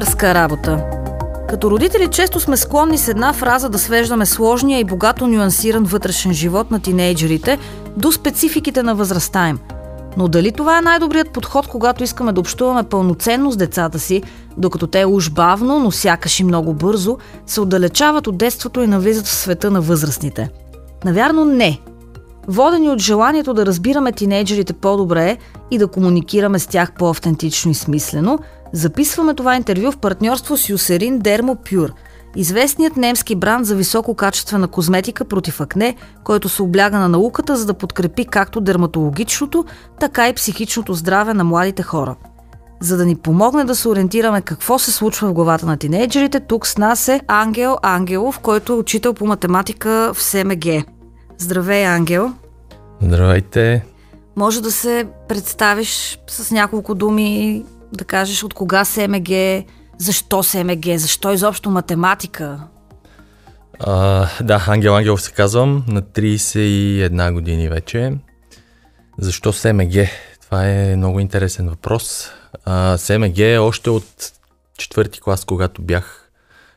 Суперска работа! Като родители често сме склонни с една фраза да свеждаме сложния и богато нюансиран вътрешен живот на тинейджерите до спецификите на възрастта им. Но дали това е най-добрият подход, когато искаме да общуваме пълноценно с децата си, докато те уж бавно, но сякаш и много бързо, се отдалечават от детството и навлизат в света на възрастните? Навярно не. Водени от желанието да разбираме тинейджерите по-добре и да комуникираме с тях по-автентично и смислено – Записваме това интервю в партньорство с Юсерин Дермо Пюр, известният немски бранд за висококачествена козметика против акне, който се обляга на науката, за да подкрепи както дерматологичното, така и психичното здраве на младите хора. За да ни помогне да се ориентираме какво се случва в главата на тинейджерите, тук с нас е Ангел Ангелов, който е учител по математика в СМГ. Здравей, Ангел! Здравейте! Може да се представиш с няколко думи да кажеш от кога СМГ, защо СМГ, защо изобщо математика? А, да, Ангел Ангелов се казвам, на 31 години вече. Защо СМГ? Това е много интересен въпрос. А, СМГ е още от четвърти клас, когато бях,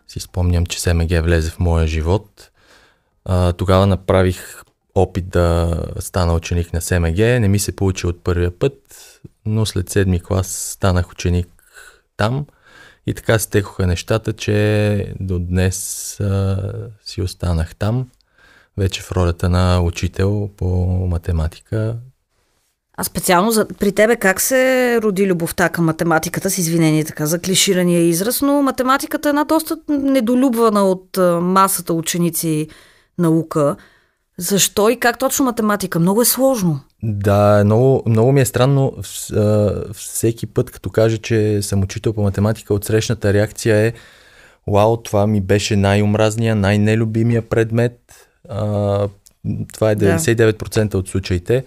си спомням, че СМГ влезе в моя живот. А, тогава направих опит да стана ученик на СМГ. Не ми се получи от първия път но след седми клас станах ученик там и така стекоха нещата, че до днес а, си останах там, вече в ролята на учител по математика. А специално за, при тебе как се роди любовта към математиката, с извинение така за клиширания израз, но математиката е една доста недолюбвана от масата ученици наука. Защо и как точно математика? Много е сложно. Да, много, много ми е странно. Всеки път, като кажа, че съм учител по математика, от срещната реакция е Вау, това ми беше най-омразния, най-нелюбимия предмет. това е 99% да. от случаите.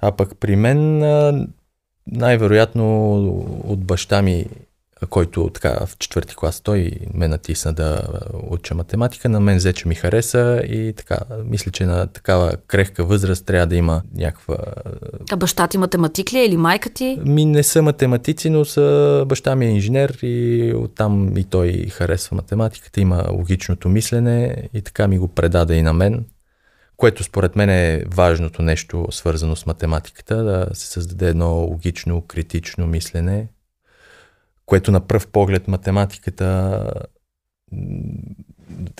А пък при мен най-вероятно от баща ми който така в четвърти клас той ме натисна да уча математика, на мен взе, че ми хареса и така, мисля, че на такава крехка възраст трябва да има някаква... А баща ти математик ли е или майка ти? Ми не са математици, но са... баща ми е инженер и оттам и той харесва математиката, има логичното мислене и така ми го предаде и на мен което според мен е важното нещо, свързано с математиката, да се създаде едно логично, критично мислене, което на пръв поглед математиката,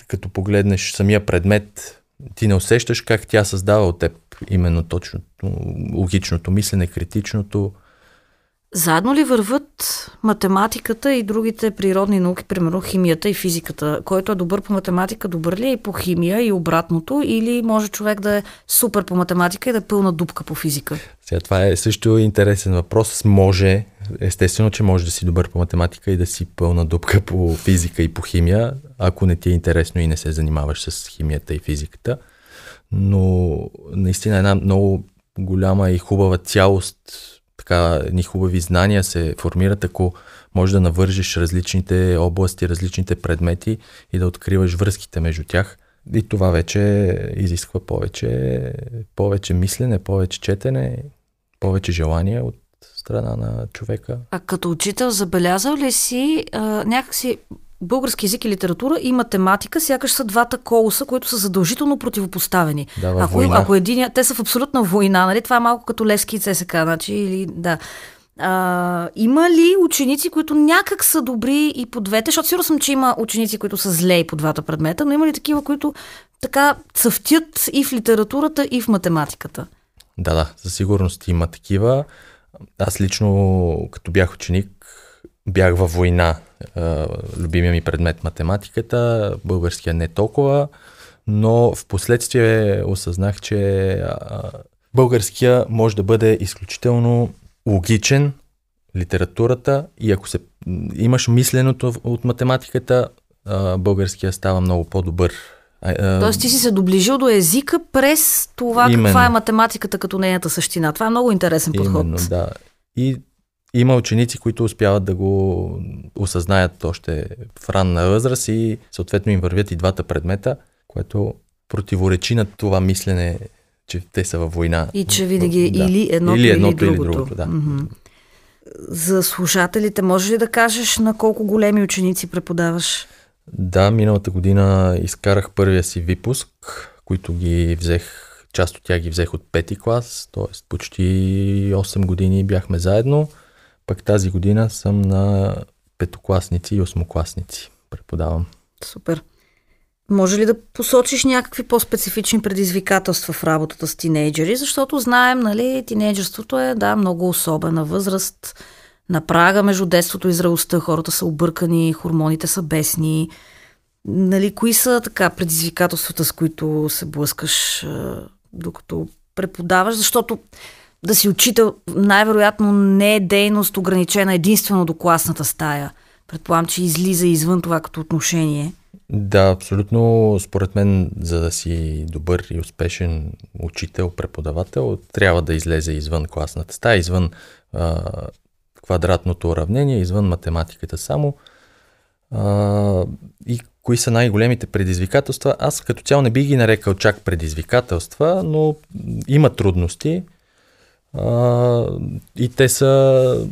като погледнеш самия предмет, ти не усещаш как тя създава от теб именно точното, логичното мислене, критичното. Заедно ли върват математиката и другите природни науки, примерно химията и физиката? Който е добър по математика, добър ли е и по химия и обратното? Или може човек да е супер по математика и да е пълна дупка по физика? Сега това е също интересен въпрос. Може, естествено, че може да си добър по математика и да си пълна дупка по физика и по химия, ако не ти е интересно и не се занимаваш с химията и физиката. Но наистина една много голяма и хубава цялост така, едни хубави знания се формират, ако можеш да навържиш различните области, различните предмети и да откриваш връзките между тях. И това вече изисква повече, повече мислене, повече четене, повече желание от страна на човека. А като учител забелязал ли си а, някакси български язик и литература и математика сякаш са двата колоса, които са задължително противопоставени. Да, ако, война. ако един, те са в абсолютна война, нали? Това е малко като Левски и ЦСК, значи, или, да. А, има ли ученици, които някак са добри и по двете? Защото сигурно съм, че има ученици, които са зле и по двата предмета, но има ли такива, които така цъфтят и в литературата, и в математиката? Да, да, със сигурност има такива. Аз лично, като бях ученик, бях във война. Любимия ми предмет математиката, българския не толкова, но в последствие осъзнах, че българския може да бъде изключително логичен, литературата и ако се имаш мисленото от математиката, българския става много по-добър. Тоест ти си се доближил до езика през това Именно. каква е математиката като нейната същина. Това е много интересен подход. Именно, да. И има ученици, които успяват да го осъзнаят още в ранна възраст и съответно им вървят и двата предмета, което противоречи на това мислене, че те са във война. И че винаги да. или едното, или, едното, или другото. Или другото да. Mm-hmm. За слушателите, може ли да кажеш на колко големи ученици преподаваш? Да, миналата година изкарах първия си випуск, които ги взех, част от тях ги взех от пети клас, т.е. почти 8 години бяхме заедно. Пък тази година съм на петокласници и осмокласници. Преподавам. Супер. Може ли да посочиш някакви по-специфични предизвикателства в работата с тинейджери? Защото знаем, нали, тинейджерството е, да, много особена възраст. На прага между детството и зрелостта хората са объркани, хормоните са бесни. Нали, кои са така предизвикателствата, с които се блъскаш докато преподаваш? Защото да си учител най-вероятно не е дейност ограничена единствено до класната стая. Предполагам, че излиза извън това като отношение. Да, абсолютно. Според мен, за да си добър и успешен учител, преподавател, трябва да излезе извън класната стая, извън квадратното уравнение, извън математиката само. А, и кои са най-големите предизвикателства? Аз като цяло не би ги нарекал чак предизвикателства, но има трудности. А, и те са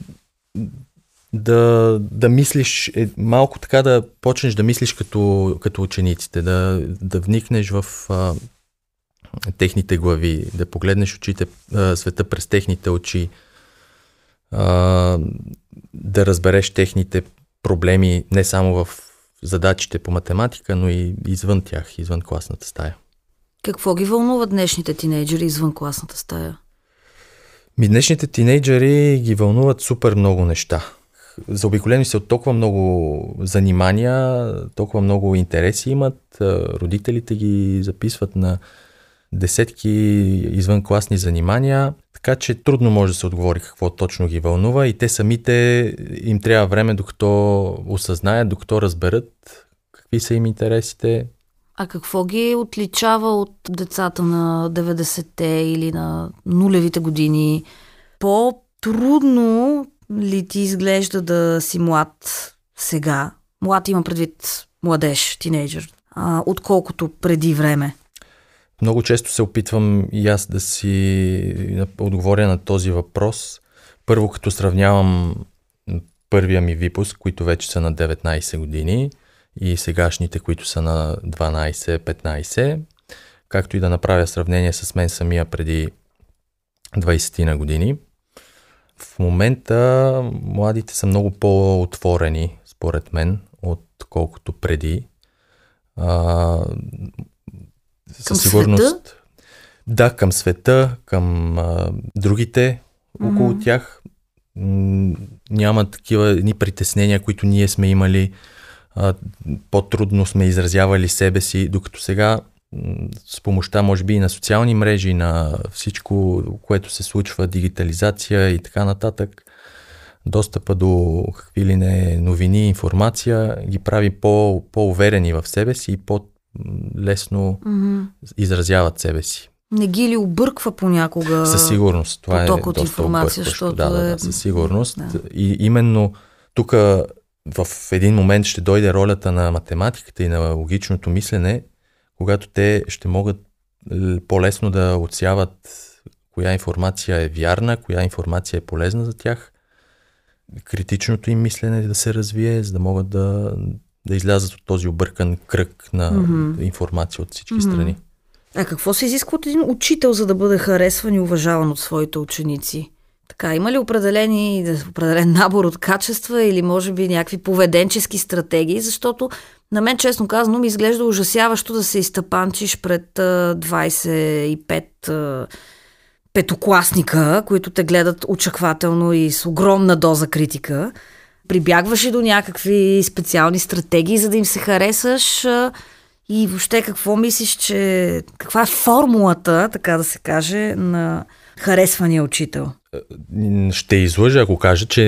да, да мислиш, е, малко така да почнеш да мислиш като, като учениците, да, да вникнеш в а, техните глави, да погледнеш очите, а, света през техните очи, а, да разбереш техните проблеми не само в задачите по математика, но и извън тях, извън класната стая. Какво ги вълнува днешните тинейджери извън класната стая? Ми днешните тинейджери ги вълнуват супер много неща заобиколени се от толкова много занимания, толкова много интереси имат. Родителите ги записват на десетки извънкласни занимания, така че трудно може да се отговори какво точно ги вълнува и те самите им трябва време докато осъзнаят, докато разберат какви са им интересите. А какво ги отличава от децата на 90-те или на нулевите години? По-трудно ли ти изглежда да си млад сега? Млад има предвид младеж, тинейджър, отколкото преди време. Много често се опитвам и аз да си отговоря на този въпрос. Първо, като сравнявам първия ми випуск, които вече са на 19 години и сегашните, които са на 12-15, както и да направя сравнение с мен самия преди 20 на години – в момента младите са много по-отворени, според мен, отколкото преди. А, със сигурност. Света? Да, към света, към а, другите около mm-hmm. тях. Няма такива ни притеснения, които ние сме имали. А, по-трудно сме изразявали себе си, докато сега с помощта, може би, и на социални мрежи, на всичко, което се случва, дигитализация и така нататък, достъпа до какви ли не новини, информация, ги прави по, по-уверени в себе си и по-лесно mm-hmm. изразяват себе си. Не ги ли обърква понякога? Със сигурност. Това е от информация, защото да, да, да, със сигурност. Да. И именно тук в един момент ще дойде ролята на математиката и на логичното мислене когато те ще могат по-лесно да отсяват коя информация е вярна, коя информация е полезна за тях, критичното им мислене да се развие, за да могат да, да излязат от този объркан кръг на mm-hmm. информация от всички mm-hmm. страни. А какво се изисква от един учител, за да бъде харесван и уважаван от своите ученици? Така, има ли определени, определен набор от качества или може би някакви поведенчески стратегии? Защото на мен, честно казано, ми изглежда ужасяващо да се изтъпанчиш пред 25 петокласника, които те гледат очаквателно и с огромна доза критика. Прибягваш и до някакви специални стратегии, за да им се харесаш и въобще какво мислиш, че каква е формулата, така да се каже, на харесвания учител? Ще излъжа, ако кажа, че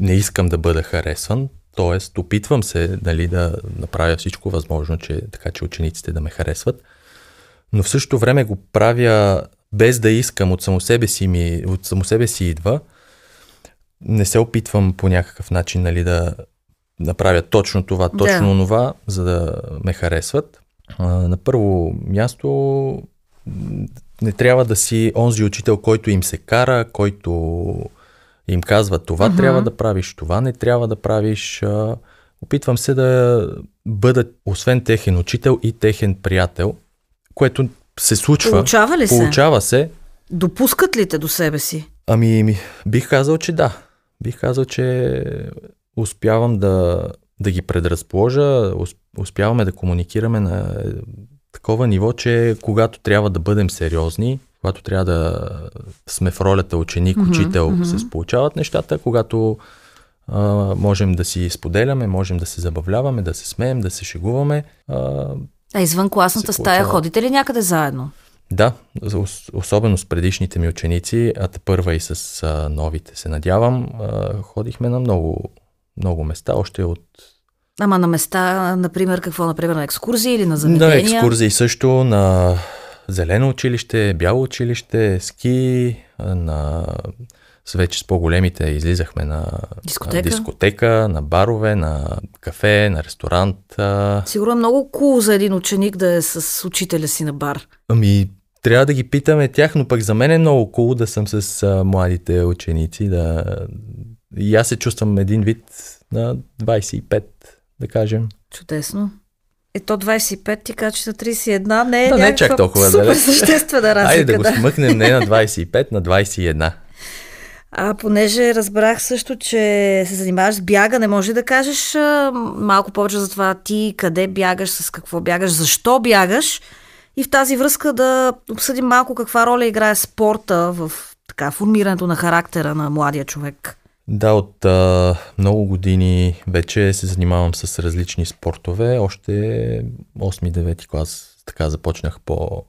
не искам да бъда харесван. Тоест, опитвам се нали, да направя всичко възможно, че, така че учениците да ме харесват. Но в същото време го правя без да искам, от само себе си, ми, от само себе си идва. Не се опитвам по някакъв начин нали, да направя точно това, точно да. това, за да ме харесват. А, на първо място не трябва да си онзи учител, който им се кара, който Им казва това uh-huh. трябва да правиш, това не трябва да правиш. Опитвам се да бъда, освен техен учител, и техен приятел, което се случва. Получава ли се? Получава се. Допускат ли те до себе си? Ами, ми, бих казал, че да. Бих казал, че успявам да, да ги предразположа, успяваме да комуникираме на такова ниво, че когато трябва да бъдем сериозни, когато трябва да сме в ролята ученик, учител, mm-hmm. се получават нещата, когато а, можем да си споделяме, можем да се забавляваме, да се смеем, да се шегуваме. А, а извън класната стая ходите ли някъде заедно? Да, особено с предишните ми ученици, а те първа и с а, новите се надявам, а, ходихме на много, много места, още от Ама на места, например, какво? Например, на екскурзии или на заведения? На екскурзии също, на зелено училище, бяло училище, ски, на с вече с по-големите излизахме на дискотека. дискотека, на барове, на кафе, на ресторант. Сигурно е много кул за един ученик да е с учителя си на бар. Ами, трябва да ги питаме тях, но пък за мен е много кул да съм с а, младите ученици. Да... И аз се чувствам един вид на 25, да кажем. Чудесно. Ето 25 ти кажа, че на 31 не е да, не чак толкова супер съществена разлика. Айде да го смъкнем не на 25, на 21. А понеже разбрах също, че се занимаваш с бягане, може да кажеш а, малко повече за това ти къде бягаш, с какво бягаш, защо бягаш и в тази връзка да обсъдим малко каква роля играе спорта в така, формирането на характера на младия човек. Да, от а, много години вече се занимавам с различни спортове. Още 8-9 клас така започнах по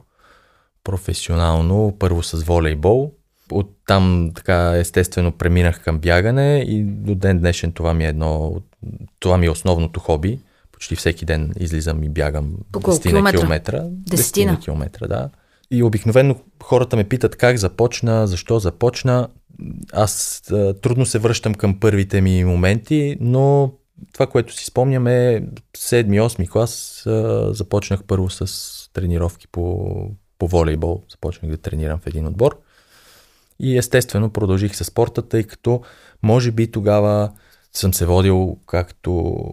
професионално, първо с волейбол. Оттам така естествено преминах към бягане и до ден днешен това ми е едно, това ми е основното хоби. Почти всеки ден излизам и бягам 10 километра. километра. 10 километра, да. И обикновено хората ме питат как започна, защо започна аз а, трудно се връщам към първите ми моменти, но това, което си спомням е 7-8 клас а, започнах първо с тренировки по, по волейбол. Започнах да тренирам в един отбор. И естествено продължих с спорта, тъй като може би тогава съм се водил както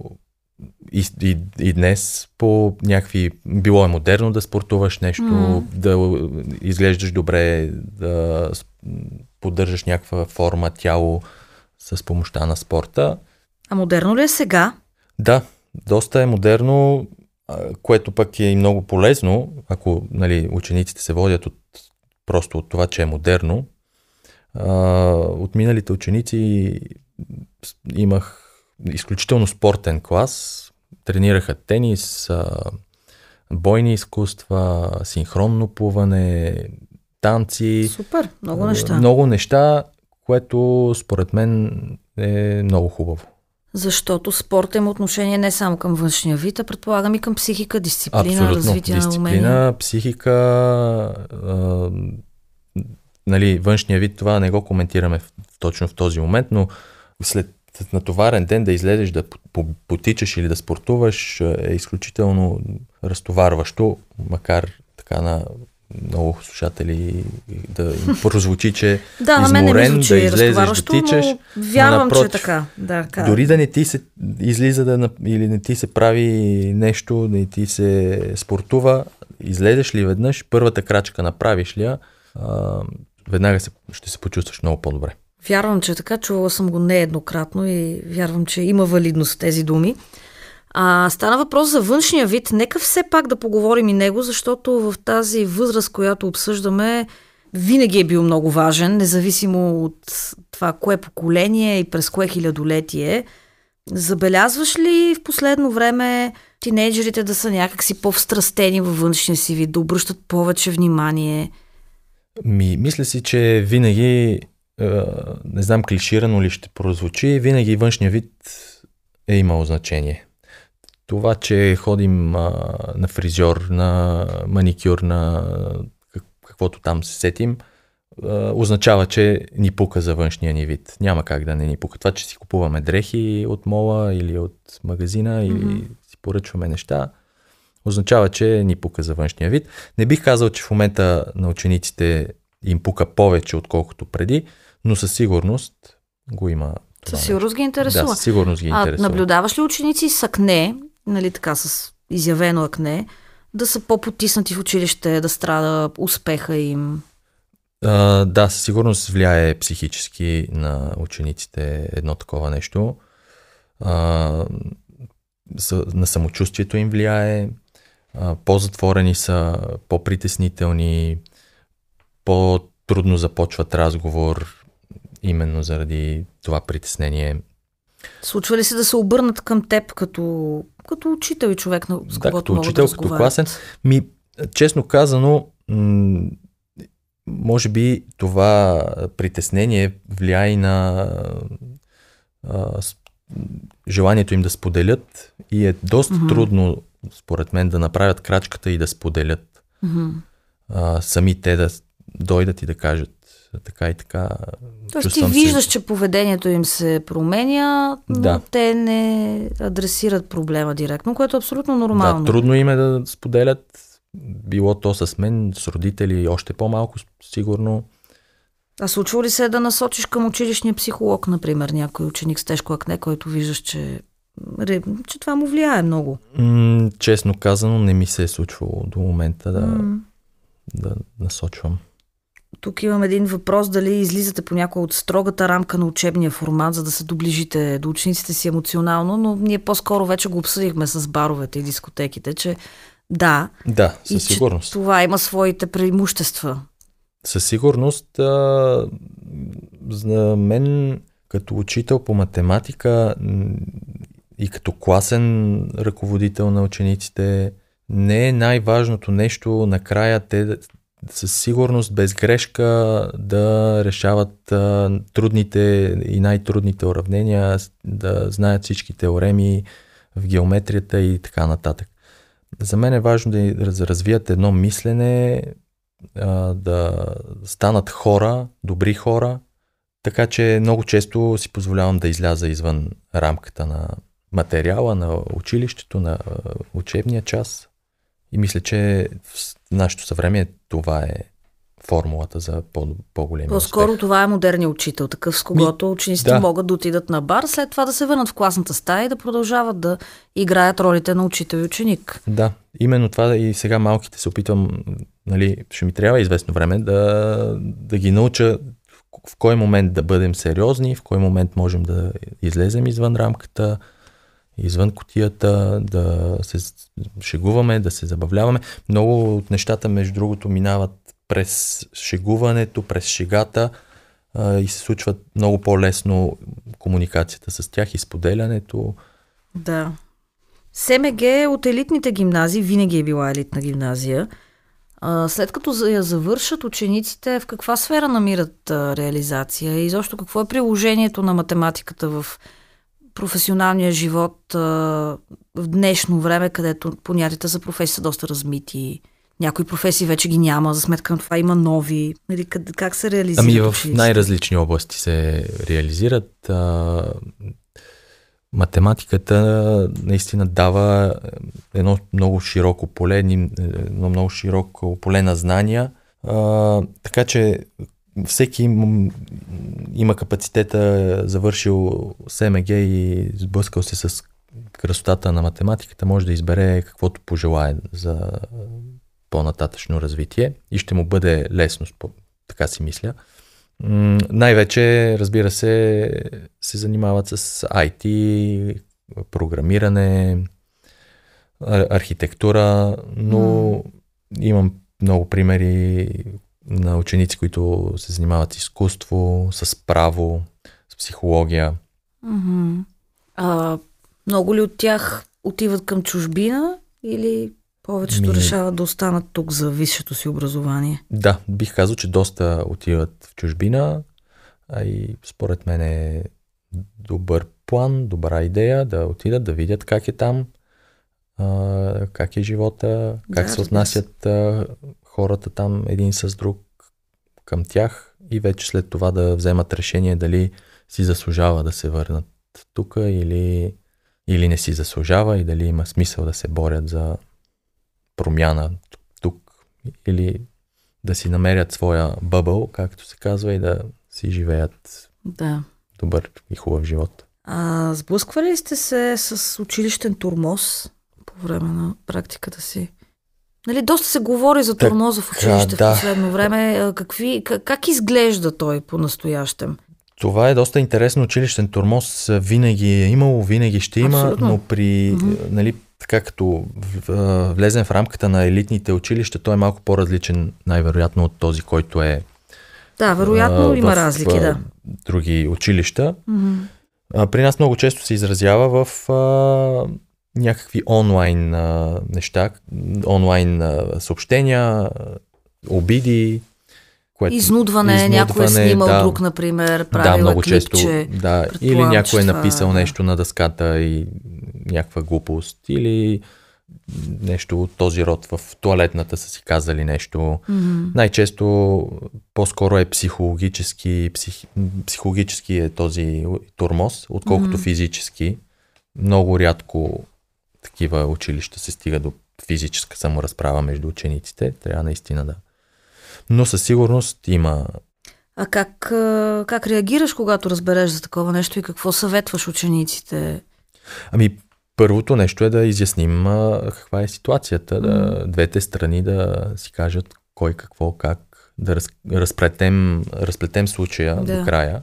и, и, и днес по някакви... Било е модерно да спортуваш нещо, mm. да изглеждаш добре, да поддържаш някаква форма, тяло с помощта на спорта. А модерно ли е сега? Да, доста е модерно, което пък е и много полезно, ако нали, учениците се водят от, просто от това, че е модерно. от миналите ученици имах изключително спортен клас. Тренираха тенис, бойни изкуства, синхронно плуване, танци. Супер, много неща. Много неща, което според мен е много хубаво. Защото спорт има отношение не само към външния вид, а предполагам и към психика, дисциплина, Абсолютно. развитие дисциплина, на умения. психика, а, нали, външния вид, това не го коментираме в, точно в този момент, но след натоварен ден да излезеш да потичаш или да спортуваш е изключително разтоварващо, макар така на много слушатели да им прозвучи, че да, изморен, да излезеш да тичаш. Вярвам, напротив, че е така. Да, дори да не ти се излиза да, или не ти се прави нещо, не ти се спортува, излезеш ли веднъж, първата крачка направиш ли я, веднага се, ще се почувстваш много по-добре. Вярвам, че е така. Чувала съм го нееднократно и вярвам, че има валидност тези думи. А, стана въпрос за външния вид. Нека все пак да поговорим и него, защото в тази възраст, която обсъждаме, винаги е бил много важен, независимо от това кое поколение и през кое хилядолетие. Забелязваш ли в последно време тинейджерите да са някакси по-встрастени във външния си вид, да обръщат повече внимание? Ми, мисля си, че винаги, не знам клиширано ли ще прозвучи, винаги външния вид е имало значение. Това, че ходим а, на фризьор, на маникюр, на каквото там се сетим, а, означава, че ни пука за външния ни вид. Няма как да не ни пука. Това, че си купуваме дрехи от мола или от магазина или mm-hmm. си поръчваме неща, означава, че ни пука за външния вид. Не бих казал, че в момента на учениците им пука повече, отколкото преди, но със сигурност го има. Със сигурност ги интересува. Да, със сигурност ги интересува. А наблюдаваш ли ученици с акне, нали така, с изявено акне, да са по-потиснати в училище, да страда успеха им? А, да, със сигурност влияе психически на учениците едно такова нещо. А, на самочувствието им влияе. А, по-затворени са, по-притеснителни, по-трудно започват разговор, именно заради това притеснение. Случва ли се да се обърнат към теб като, като учител и човек, с да, като учител, да като класен? Ми, честно казано, м- може би това притеснение влияе и на а, с, желанието им да споделят и е доста mm-hmm. трудно, според мен, да направят крачката и да споделят. Mm-hmm. А, сами те да дойдат и да кажат така и така. Тоест ти виждаш, се... че поведението им се променя, но да. те не адресират проблема директно, което е абсолютно нормално. Да, трудно им е да споделят, било то с мен, с родители, още по-малко сигурно. А случва ли се да насочиш към училищния психолог, например, някой ученик с тежко акне, който виждаш, че, че това му влияе много? М- честно казано, не ми се е случвало до момента да, м- да насочвам. Тук имам един въпрос, дали излизате понякога от строгата рамка на учебния формат, за да се доближите до учениците си емоционално, но ние по-скоро вече го обсъдихме с баровете и дискотеките, че да. Да, със и, сигурност. това има своите преимущества. Със сигурност а, за мен като учител по математика и като класен ръководител на учениците не е най-важното нещо накрая те със сигурност без грешка да решават а, трудните и най-трудните уравнения, да знаят всички теореми в геометрията и така нататък. За мен е важно да развият едно мислене, а, да станат хора, добри хора, така че много често си позволявам да изляза извън рамката на материала, на училището, на учебния час. И мисля, че нашето съвремие това е формулата за по- по-големи По-скоро успех. това е модерният учител, такъв с когото Ми, учениците да. могат да отидат на бар, след това да се върнат в класната стая и да продължават да играят ролите на учител и ученик. Да, именно това и сега малките се опитвам, нали, ще ми трябва известно време да, да ги науча в кой момент да бъдем сериозни, в кой момент можем да излезем извън рамката, извън котията, да се шегуваме, да се забавляваме. Много от нещата, между другото, минават през шегуването, през шегата а, и се случват много по-лесно комуникацията с тях и споделянето. Да. СМГ е от елитните гимназии, винаги е била елитна гимназия. А, след като я завършат учениците, в каква сфера намират а, реализация и защо какво е приложението на математиката в професионалния живот а, в днешно време, където понятията за професия са доста размити. Някои професии вече ги няма, за сметка на това има нови. Нали, как, как се реализират? Ами в най-различни области се реализират. А, математиката наистина дава едно много широко поле, едно много широко поле на знания. А, така че всеки им, има капацитета, завършил СМГ и сблъскал се с красотата на математиката, може да избере каквото пожелае за по-нататъчно развитие и ще му бъде лесно, така си мисля. Най-вече, разбира се, се занимават с IT, програмиране, архитектура, но mm. имам много примери, на ученици, които се занимават с изкуство, с право, с психология. Mm-hmm. А, много ли от тях отиват към чужбина или повечето Ми... решават да останат тук за висшето си образование? Да, бих казал, че доста отиват в чужбина, а и според мен е добър план, добра идея да отидат да видят как е там, а, как е живота, как да, се отнасят а, хората там един с друг към тях и вече след това да вземат решение дали си заслужава да се върнат тук или, или не си заслужава и дали има смисъл да се борят за промяна тук или да си намерят своя бъбъл, както се казва, и да си живеят да. добър и хубав живот. А сблъсквали ли сте се с училищен турмоз по време на практиката си? Нали, доста се говори за турмоза в училище да. в последно време. Какви, как, изглежда той по-настоящем? Това е доста интересно. Училищен турмоз винаги е имало, винаги ще има, Абсолютно. но при, mm-hmm. нали, така като влезем в рамката на елитните училища, той е малко по-различен, най-вероятно, от този, който е. Да, вероятно а, има в, разлики, да. Други училища. Mm-hmm. А, при нас много често се изразява в а, някакви онлайн а, неща, онлайн а, съобщения, обиди, което, изнудване, изнудване някой е снимал да, друг, например, правил да, много клипче, често, да, или някой е написал това... нещо на дъската и някаква глупост, или нещо от този род в туалетната са си казали нещо. Mm-hmm. Най-често по-скоро е психологически, псих, психологически е този турмоз, отколкото mm-hmm. физически. Много рядко такива училища се стига до физическа саморазправа между учениците. Трябва наистина да но със сигурност има. А как, как реагираш, когато разбереш за такова нещо и какво съветваш учениците? Ами, първото нещо е да изясним а, каква е ситуацията, да двете страни да си кажат кой какво, как, да раз, разплетем, разплетем случая да. до края.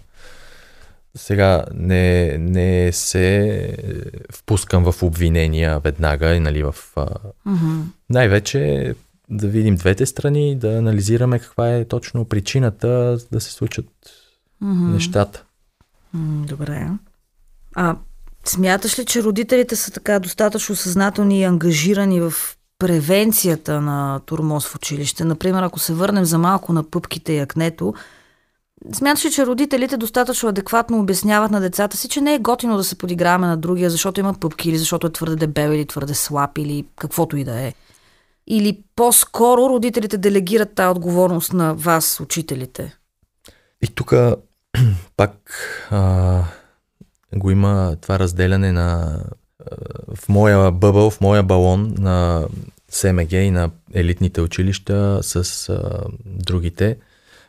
Сега не, не се впускам в обвинения веднага, нали, в... Mm-hmm. Най-вече да видим двете страни, да анализираме каква е точно причината да се случат mm-hmm. нещата. Добре. А смяташ ли, че родителите са така достатъчно съзнателни и ангажирани в превенцията на турмоз в училище? Например, ако се върнем за малко на пъпките и акнето, Смяташ ли, че родителите достатъчно адекватно обясняват на децата си, че не е готино да се подиграваме на другия, защото има пъпки или защото е твърде дебел или твърде слаб или каквото и да е? Или по-скоро родителите делегират тази отговорност на вас, учителите? И тук пак а, го има това разделяне на в моя бъбъл, в моя балон на СМГ и на елитните училища с а, другите.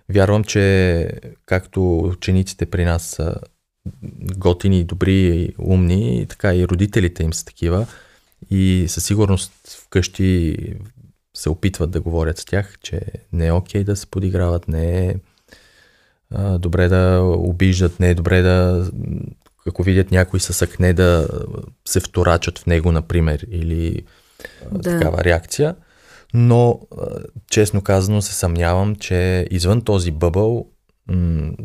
Вярвам, че както учениците при нас са готини, добри, умни, така и родителите им са такива. И със сигурност вкъщи се опитват да говорят с тях, че не е окей да се подиграват, не е а, добре да обиждат, не е добре да, ако видят някой с акне, да се вторачат в него, например, или да. такава реакция. Но, честно казано, се съмнявам, че извън този бъбъл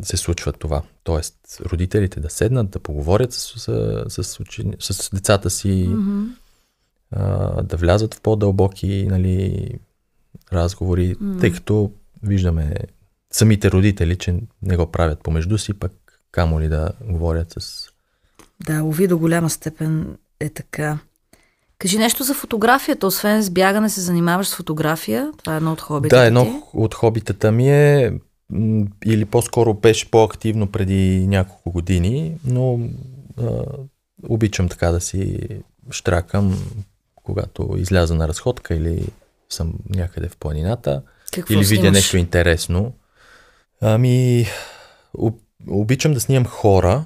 се случва това. Тоест, родителите да седнат, да поговорят с, с, с, учени... с децата си, mm-hmm а, да влязат в по-дълбоки нали, разговори, mm. тъй като виждаме самите родители, че не го правят помежду си, пък камо ли да говорят с... Да, уви до голяма степен е така. Кажи нещо за фотографията. Освен с бягане се занимаваш с фотография. Това е едно от хобитата Да, едно от хобитата ми е или по-скоро беше по-активно преди няколко години, но а, обичам така да си штракам когато изляза на разходка или съм някъде в планината Какво или видя нещо интересно. Ами, обичам да снимам хора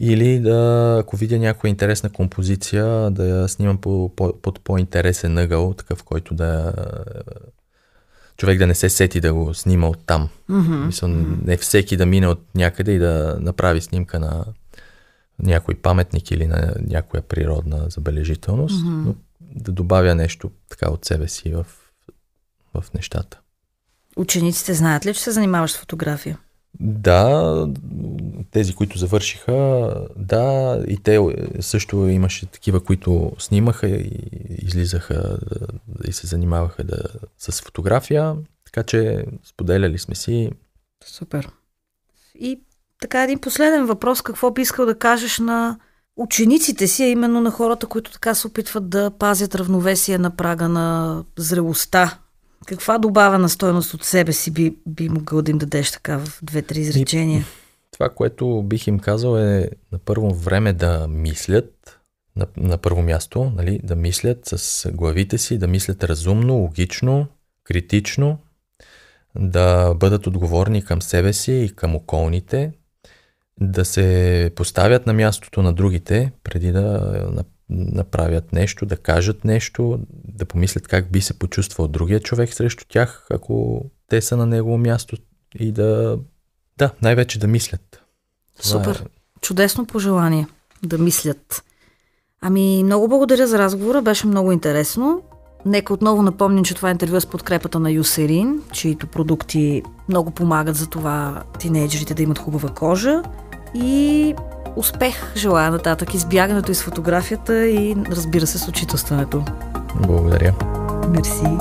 или да, ако видя някоя интересна композиция, да я снимам по, по, под по-интересен ъгъл, такъв, който да човек да не се сети да го снима от там. Mm-hmm. Мисля, не всеки да мине от някъде и да направи снимка на някой паметник или на някоя природна забележителност, mm-hmm. но да добавя нещо така от себе си в, в нещата. Учениците знаят ли, че се занимаваш с фотография? Да, тези, които завършиха, да, и те също имаше такива, които снимаха и излизаха и се занимаваха да, с фотография, така че споделяли сме си. Супер. И така един последен въпрос. Какво би искал да кажеш на учениците си, а именно на хората, които така се опитват да пазят равновесие на прага на зрелостта? Каква добавена стойност от себе си би, би могъл да им дадеш така в две-три изречения? И, това, което бих им казал е на първо време да мислят, на, на първо място, нали, да мислят с главите си, да мислят разумно, логично, критично, да бъдат отговорни към себе си и към околните, да се поставят на мястото на другите, преди да направят нещо, да кажат нещо, да помислят как би се почувствал другия човек срещу тях, ако те са на негово място и да, да, най-вече да мислят. Това Супер. Е... Чудесно пожелание да мислят. Ами, много благодаря за разговора, беше много интересно. Нека отново напомним, че това интервю е с подкрепата на Юсерин, чието продукти много помагат за това тинейджерите да имат хубава кожа. И успех желая нататък, избягането и с фотографията и разбира се с учителстването. Благодаря. Мерси.